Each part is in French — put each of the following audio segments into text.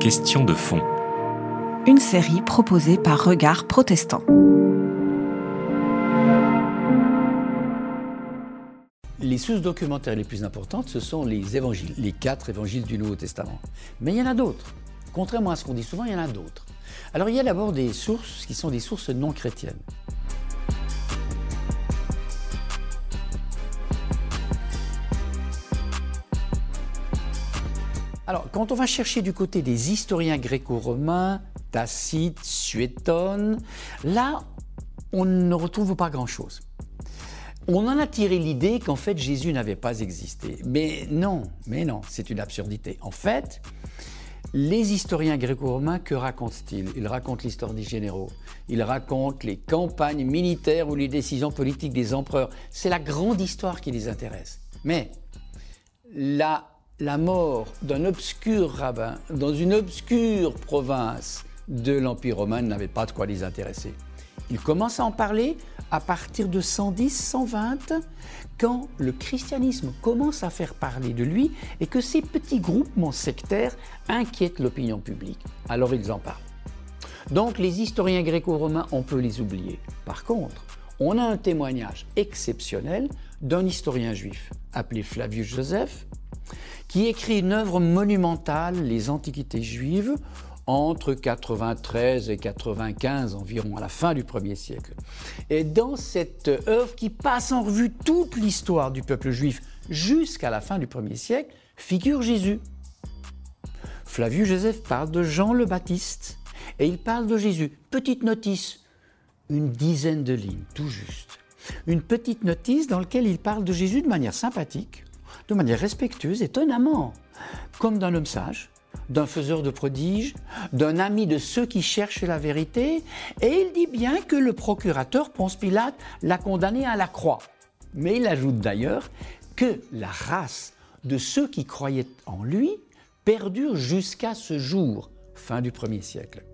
Question de fond. Une série proposée par Regard Protestant. Les sources documentaires les plus importantes, ce sont les évangiles, les quatre évangiles du Nouveau Testament. Mais il y en a d'autres. Contrairement à ce qu'on dit souvent, il y en a d'autres. Alors il y a d'abord des sources qui sont des sources non chrétiennes. Alors, quand on va chercher du côté des historiens gréco-romains, Tacite, Suétone, là, on ne retrouve pas grand-chose. On en a tiré l'idée qu'en fait Jésus n'avait pas existé. Mais non, mais non, c'est une absurdité. En fait, les historiens gréco-romains, que racontent-ils? Ils racontent l'histoire des généraux, ils racontent les campagnes militaires ou les décisions politiques des empereurs. C'est la grande histoire qui les intéresse. Mais la la mort d'un obscur rabbin dans une obscure province de l'Empire romain n'avait pas de quoi les intéresser. Il commence à en parler à partir de 110, 120, quand le christianisme commence à faire parler de lui et que ces petits groupements sectaires inquiètent l'opinion publique. Alors ils en parlent. Donc les historiens gréco-romains, on peut les oublier. Par contre, on a un témoignage exceptionnel d'un historien juif appelé Flavius Joseph, qui écrit une œuvre monumentale, Les Antiquités juives, entre 93 et 95 environ, à la fin du 1er siècle. Et dans cette œuvre qui passe en revue toute l'histoire du peuple juif jusqu'à la fin du 1er siècle, figure Jésus. Flavius Joseph parle de Jean le Baptiste et il parle de Jésus. Petite notice, une dizaine de lignes, tout juste. Une petite notice dans laquelle il parle de Jésus de manière sympathique, de manière respectueuse, étonnamment, comme d'un homme sage, d'un faiseur de prodiges, d'un ami de ceux qui cherchent la vérité, et il dit bien que le procurateur Ponce Pilate l'a condamné à la croix. Mais il ajoute d'ailleurs que la race de ceux qui croyaient en lui perdure jusqu'à ce jour, fin du 1er siècle.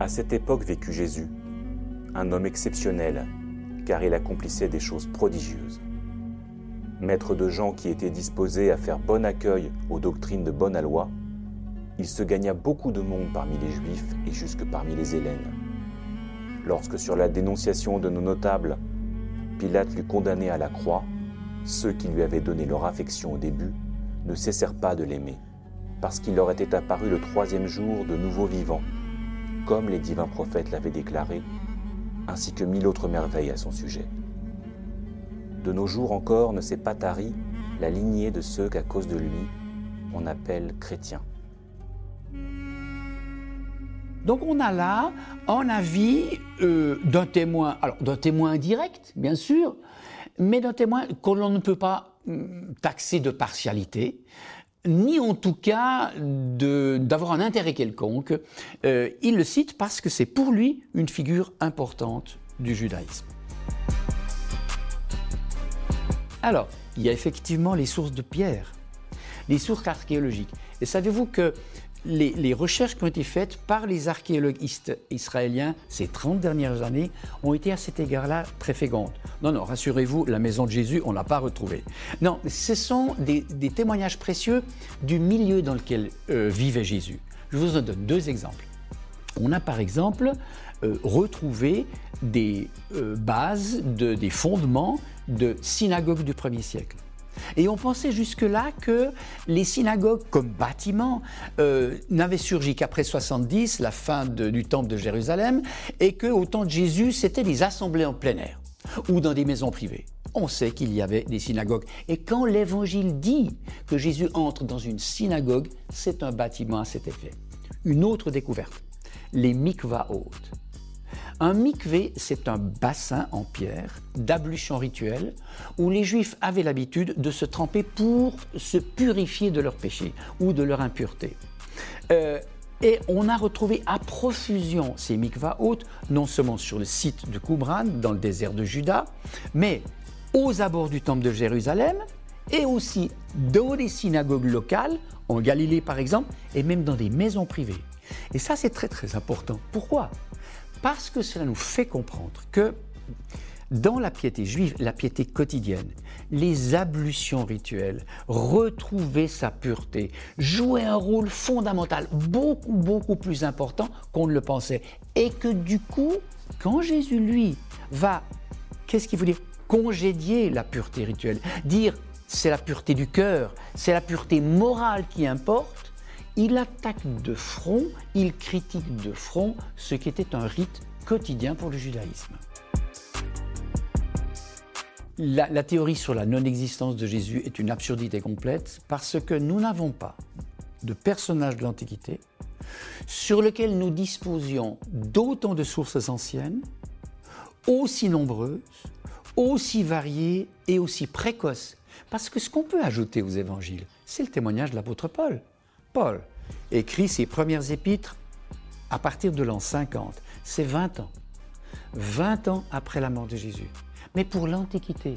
À cette époque vécut Jésus, un homme exceptionnel, car il accomplissait des choses prodigieuses. Maître de gens qui étaient disposés à faire bon accueil aux doctrines de bonne loi, il se gagna beaucoup de monde parmi les Juifs et jusque parmi les Hélènes. Lorsque sur la dénonciation de nos notables, Pilate l'eut condamné à la croix, ceux qui lui avaient donné leur affection au début ne cessèrent pas de l'aimer, parce qu'il leur était apparu le troisième jour de nouveau vivant, comme les divins prophètes l'avaient déclaré ainsi que mille autres merveilles à son sujet. De nos jours encore ne s'est pas tarie la lignée de ceux qu'à cause de lui on appelle chrétiens. Donc on a là un avis euh, d'un témoin, alors d'un témoin indirect, bien sûr, mais d'un témoin qu'on ne peut pas hum, taxer de partialité, ni en tout cas d'avoir un intérêt quelconque. Euh, il le cite parce que c'est pour lui une figure importante du judaïsme. Alors, il y a effectivement les sources de pierre, les sources archéologiques. Et savez-vous que les, recherches qui ont été faites par les archéologues israéliens ces 30 dernières années ont été à cet égard-là très fécondes. Non, non, rassurez-vous, la maison de Jésus, on ne l'a pas retrouvée. Non, ce sont des, témoignages précieux du milieu dans lequel euh, vivait Jésus. Je vous en donne deux exemples. On a par exemple euh, retrouvé des euh, bases, des fondements de synagogues du 1er siècle. Et on pensait jusque-là que les synagogues comme bâtiments euh, n'avaient surgi qu'après 70, la fin du temple de Jérusalem, et qu'au temps de Jésus, c'était des assemblées en plein air ou dans des maisons privées. On sait qu'il y avait des synagogues. Et quand l'Évangile dit que Jésus entre dans une synagogue, c'est un bâtiment à cet effet. Une autre découverte, les mikvaot. Un mikvé, c'est un bassin en pierre d'ablution rituelle où les Juifs avaient l'habitude de se tremper pour se purifier de leurs péchés ou de leur impureté. Euh, et on a retrouvé à profusion ces mikvaot, non seulement sur le site de Qumran, dans le désert de Juda, mais aux abords du temple de Jérusalem et aussi dans des synagogues locales, en Galilée par exemple, et même dans des maisons privées. Et ça, c'est très très important. Pourquoi? Parce que cela nous fait comprendre que dans la piété juive, la piété quotidienne, les ablutions rituelles, retrouver sa pureté, jouer un rôle fondamental, beaucoup, beaucoup plus important qu'on ne le pensait. Et que du coup, quand Jésus, lui, va, qu'est-ce qu'il veut dire? Congédier la pureté rituelle, dire c'est la pureté du cœur, c'est la pureté morale qui importe, il attaque de front, il critique de front ce qui était un rite quotidien pour le judaïsme. La, théorie sur la non-existence de Jésus est une absurdité complète parce que nous n'avons pas de personnage de l'Antiquité sur lequel nous disposions d'autant de sources anciennes, aussi nombreuses, aussi variées et aussi précoces. Parce que ce qu'on peut ajouter aux évangiles, c'est le témoignage de l'apôtre Paul. Paul écrit ses premières épîtres à partir de l'an 50. C'est 20 ans. 20 ans après la mort de Jésus mais pour l'Antiquité.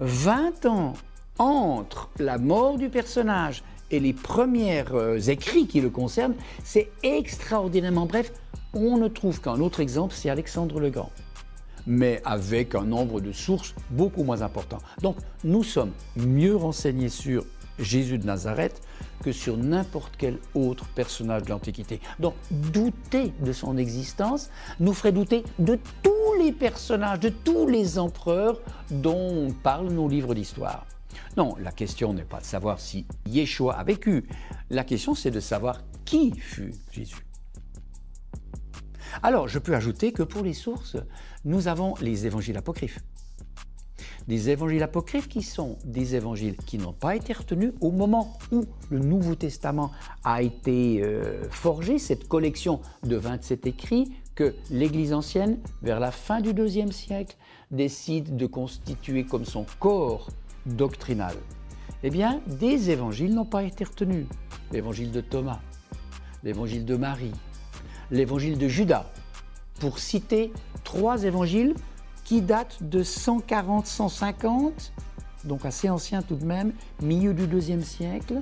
20 ans entre la mort du personnage et les premiers euh, écrits qui le concernent, c'est extraordinairement bref. On ne trouve qu'un autre exemple, c'est Alexandre le Grand, mais avec un nombre de sources beaucoup moins important. Donc nous sommes mieux renseignés sur Jésus de Nazareth que sur n'importe quel autre personnage de l'Antiquité. Donc douter de son existence nous ferait douter de tous les personnages, de tous les empereurs dont parlent nos livres d'histoire. Non, la question n'est pas de savoir si Yeshua a vécu, la question c'est de savoir qui fut Jésus. Alors, je peux ajouter que pour les sources, nous avons les évangiles apocryphes des évangiles apocryphes qui sont des évangiles qui n'ont pas été retenus au moment où le Nouveau Testament a été euh, forgé, cette collection de 27 écrits que l'Église ancienne, vers la fin du deuxième siècle, décide de constituer comme son corps doctrinal. Eh bien, des évangiles n'ont pas été retenus. L'évangile de Thomas, l'évangile de Marie, l'évangile de Judas, pour citer trois évangiles qui date de 140-150, donc assez ancien tout de même, milieu du deuxième siècle,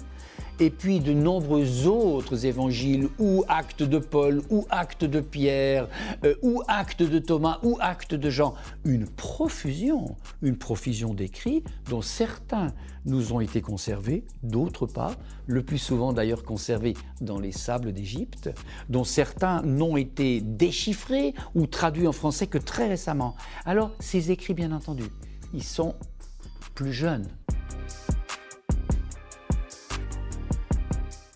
et puis de nombreux autres évangiles, ou actes de Paul, ou actes de Pierre, euh, ou actes de Thomas, ou actes de Jean. Une profusion, une profusion d'écrits dont certains nous ont été conservés, d'autres pas, le plus souvent d'ailleurs conservés dans les sables d'Égypte, dont certains n'ont été déchiffrés ou traduits en français que très récemment. Alors ces écrits, bien entendu, ils sont plus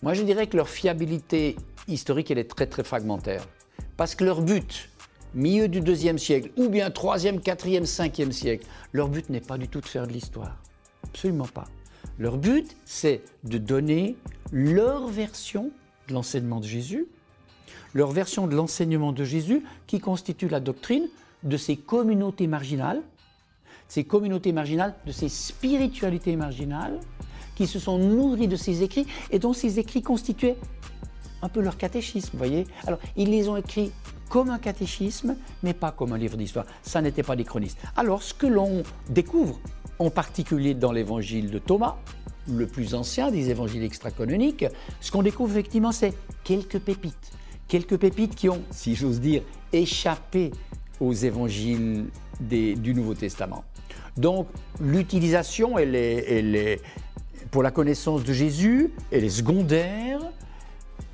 Moi, je dirais que leur fiabilité historique, elle est très très fragmentaire. Parce que leur but, milieu du deuxième siècle, ou bien troisième, quatrième, cinquième siècle, leur but n'est pas du tout de faire de l'histoire. Absolument pas. Leur but, c'est de donner leur version de l'enseignement de Jésus, leur version de l'enseignement de Jésus qui constitue la doctrine de ces communautés marginales, ces communautés marginales, de ces spiritualités marginales, qui se sont nourris de ces écrits et dont ces écrits constituaient un peu leur catéchisme, vous voyez Alors, ils les ont écrits comme un catéchisme, mais pas comme un livre d'histoire. Ça n'était pas des chronistes. Alors, ce que l'on découvre, en particulier dans l'évangile de Thomas, le plus ancien des évangiles extra-canoniques, ce qu'on découvre effectivement, c'est quelques pépites. Quelques pépites qui ont, si j'ose dire, échappé aux évangiles du Nouveau Testament. Donc, l'utilisation, elle est, elle est, pour la connaissance de Jésus, elle est secondaire,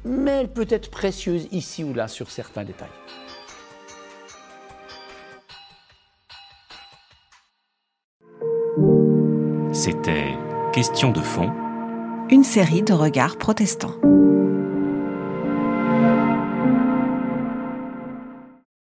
mais elle peut être précieuse ici ou là sur certains détails. C'était Question de fond. Une série de regards protestants.